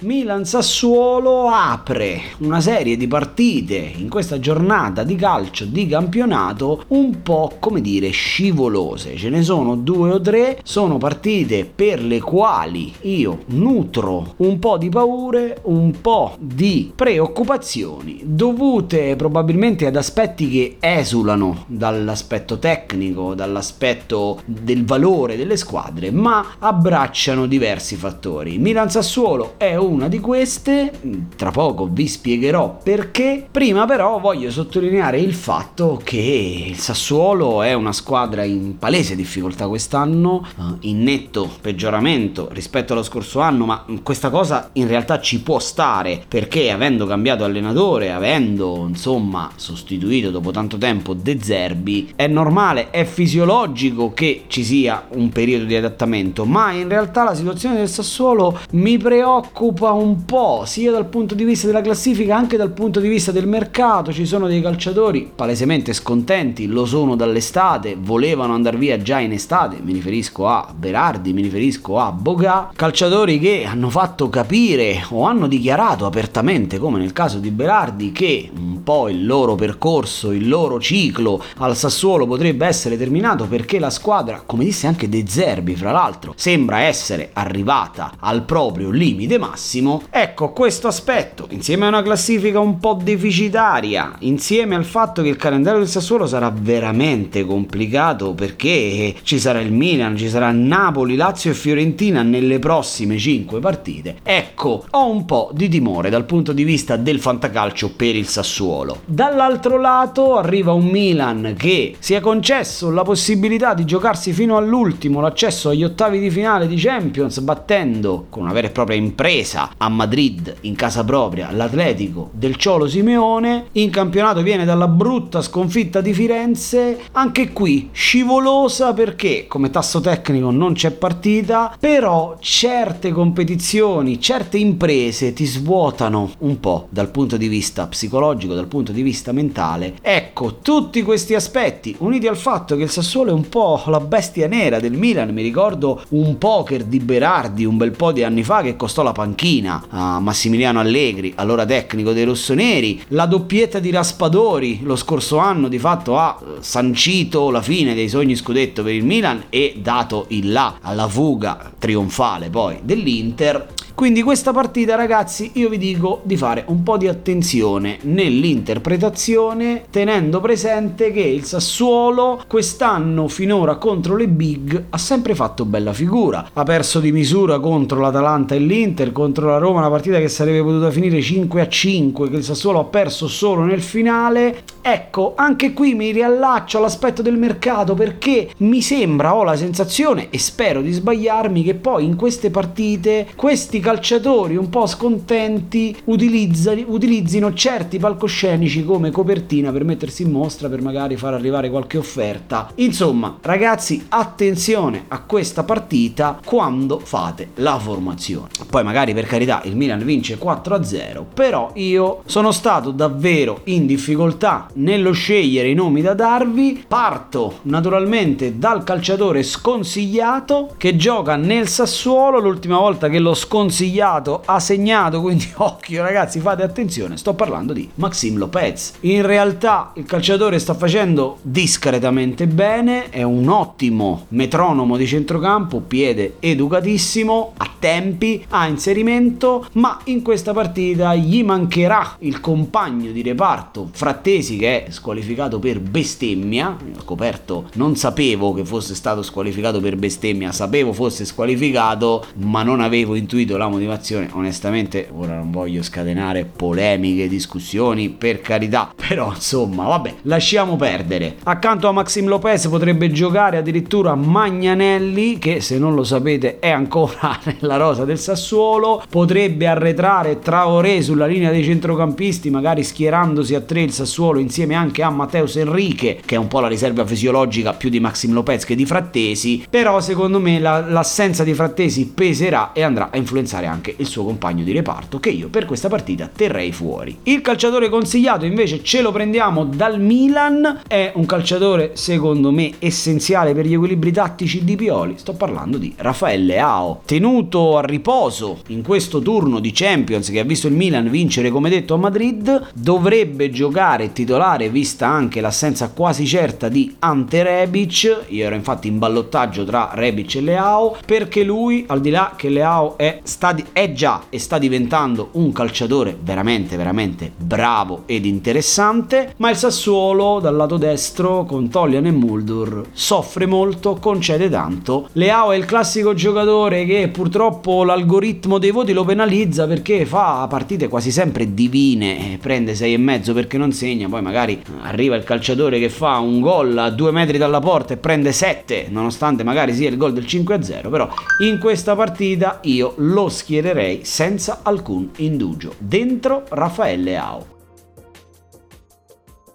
Milan-Sassuolo apre una serie di partite in questa giornata di calcio di campionato un po' come dire scivolose. Ce ne sono due o tre, sono partite per le quali io nutro un po' di paure, un po' di preoccupazioni dovute probabilmente ad aspetti che esulano dall'aspetto tecnico, dall'aspetto del valore delle squadre, ma abbracciano diversi fattori. Milan-Sassuolo è un una di queste, tra poco vi spiegherò perché. Prima però voglio sottolineare il fatto che il Sassuolo è una squadra in palese difficoltà quest'anno, eh, in netto peggioramento rispetto allo scorso anno, ma questa cosa in realtà ci può stare perché avendo cambiato allenatore, avendo insomma sostituito dopo tanto tempo De Zerbi, è normale, è fisiologico che ci sia un periodo di adattamento, ma in realtà la situazione del Sassuolo mi preoccupa preoccupa un po' sia dal punto di vista della classifica anche dal punto di vista del mercato. Ci sono dei calciatori palesemente scontenti, lo sono dall'estate, volevano andare via già in estate. Mi riferisco a Berardi, mi riferisco a Boga, calciatori che hanno fatto capire o hanno dichiarato apertamente, come nel caso di Berardi, che un po' il loro percorso, il loro ciclo al Sassuolo potrebbe essere terminato perché la squadra, come disse anche De Zerbi, fra l'altro, sembra essere arrivata al proprio limite massimo massimo, ecco questo aspetto, insieme a una classifica un po' deficitaria, insieme al fatto che il calendario del Sassuolo sarà veramente complicato perché ci sarà il Milan, ci sarà Napoli, Lazio e Fiorentina nelle prossime 5 partite, ecco, ho un po' di timore dal punto di vista del fantacalcio per il Sassuolo. Dall'altro lato arriva un Milan che si è concesso la possibilità di giocarsi fino all'ultimo l'accesso agli ottavi di finale di Champions battendo con una vera e propria impresa Monza, a Madrid in casa propria l'Atletico del Ciolo Simeone, in campionato viene dalla brutta sconfitta di Firenze, anche qui scivolosa perché come tasso tecnico non c'è partita, però certe competizioni, certe imprese ti svuotano un po' dal punto di vista psicologico, dal punto di vista mentale. Ecco, tutti questi aspetti uniti al fatto che il Sassuolo è un po' la bestia nera del Milan, mi ricordo un poker di Berardi un bel po' di anni fa che costò la panchina panchina a Massimiliano Allegri, allora tecnico dei rossoneri, la doppietta di Raspadori lo scorso anno di fatto ha eh, sancito la fine dei sogni scudetto per il Milan e dato il là alla fuga trionfale poi dell'Inter quindi questa partita ragazzi io vi dico di fare un po' di attenzione nell'interpretazione tenendo presente che il Sassuolo quest'anno finora contro le big ha sempre fatto bella figura. Ha perso di misura contro l'Atalanta e l'Inter, contro la Roma una partita che sarebbe potuta finire 5 a 5 che il Sassuolo ha perso solo nel finale. Ecco, anche qui mi riallaccio all'aspetto del mercato perché mi sembra, ho la sensazione e spero di sbagliarmi che poi in queste partite questi calciatori un po' scontenti utilizzino certi palcoscenici come copertina per mettersi in mostra, per magari far arrivare qualche offerta. Insomma, ragazzi, attenzione a questa partita quando fate la formazione. Poi magari per carità il Milan vince 4-0, però io sono stato davvero in difficoltà nello scegliere i nomi da darvi. Parto naturalmente dal calciatore sconsigliato che gioca nel Sassuolo, l'ultima volta che l'ho sconsigliato consigliato, ha segnato, quindi occhio ragazzi, fate attenzione, sto parlando di Maxim Lopez. In realtà il calciatore sta facendo discretamente bene, è un ottimo metronomo di centrocampo, piede educatissimo, a tempi, a inserimento, ma in questa partita gli mancherà il compagno di reparto Frattesi che è squalificato per bestemmia, ho scoperto, non sapevo che fosse stato squalificato per bestemmia, sapevo fosse squalificato, ma non avevo intuito la motivazione, onestamente ora non voglio scatenare polemiche, discussioni, per carità, però insomma, vabbè, lasciamo perdere. Accanto a Maxim Lopez potrebbe giocare addirittura Magnanelli, che se non lo sapete è ancora nella rosa del Sassuolo, potrebbe arretrare Traoré sulla linea dei centrocampisti, magari schierandosi a tre il Sassuolo insieme anche a Matteus Enrique, che è un po' la riserva fisiologica più di Maxim Lopez che di Frattesi, però secondo me la, l'assenza di Frattesi peserà e andrà a influenzare anche il suo compagno di reparto, che io per questa partita terrei fuori. Il calciatore consigliato invece ce lo prendiamo dal Milan, è un calciatore secondo me essenziale per gli equilibri tattici di Pioli, sto parlando di Raffaele Ao, tenuto a riposo in questo turno di Champions che ha visto il Milan vincere come detto a Madrid, dovrebbe giocare titolare vista anche l'assenza quasi certa di Ante Rebic, io ero infatti in ballottaggio tra Rebic e Leao, perché lui al di là che Leao è, sta, è già e sta diventando un calciatore veramente veramente bravo ed interessante, ma il Sassuolo dal lato destro con Tolian e Muldur soffre molto, concede tanto. Leao è il classico giocatore che purtroppo l'algoritmo dei voti lo penalizza perché fa partite quasi sempre divine, prende 6,5 perché non segna, poi magari arriva il calciatore che fa un gol a due metri dalla porta e prende 7, nonostante magari sia il gol del 5-0, però in questa partita io schiererei senza alcun indugio. Dentro Raffaele Ao.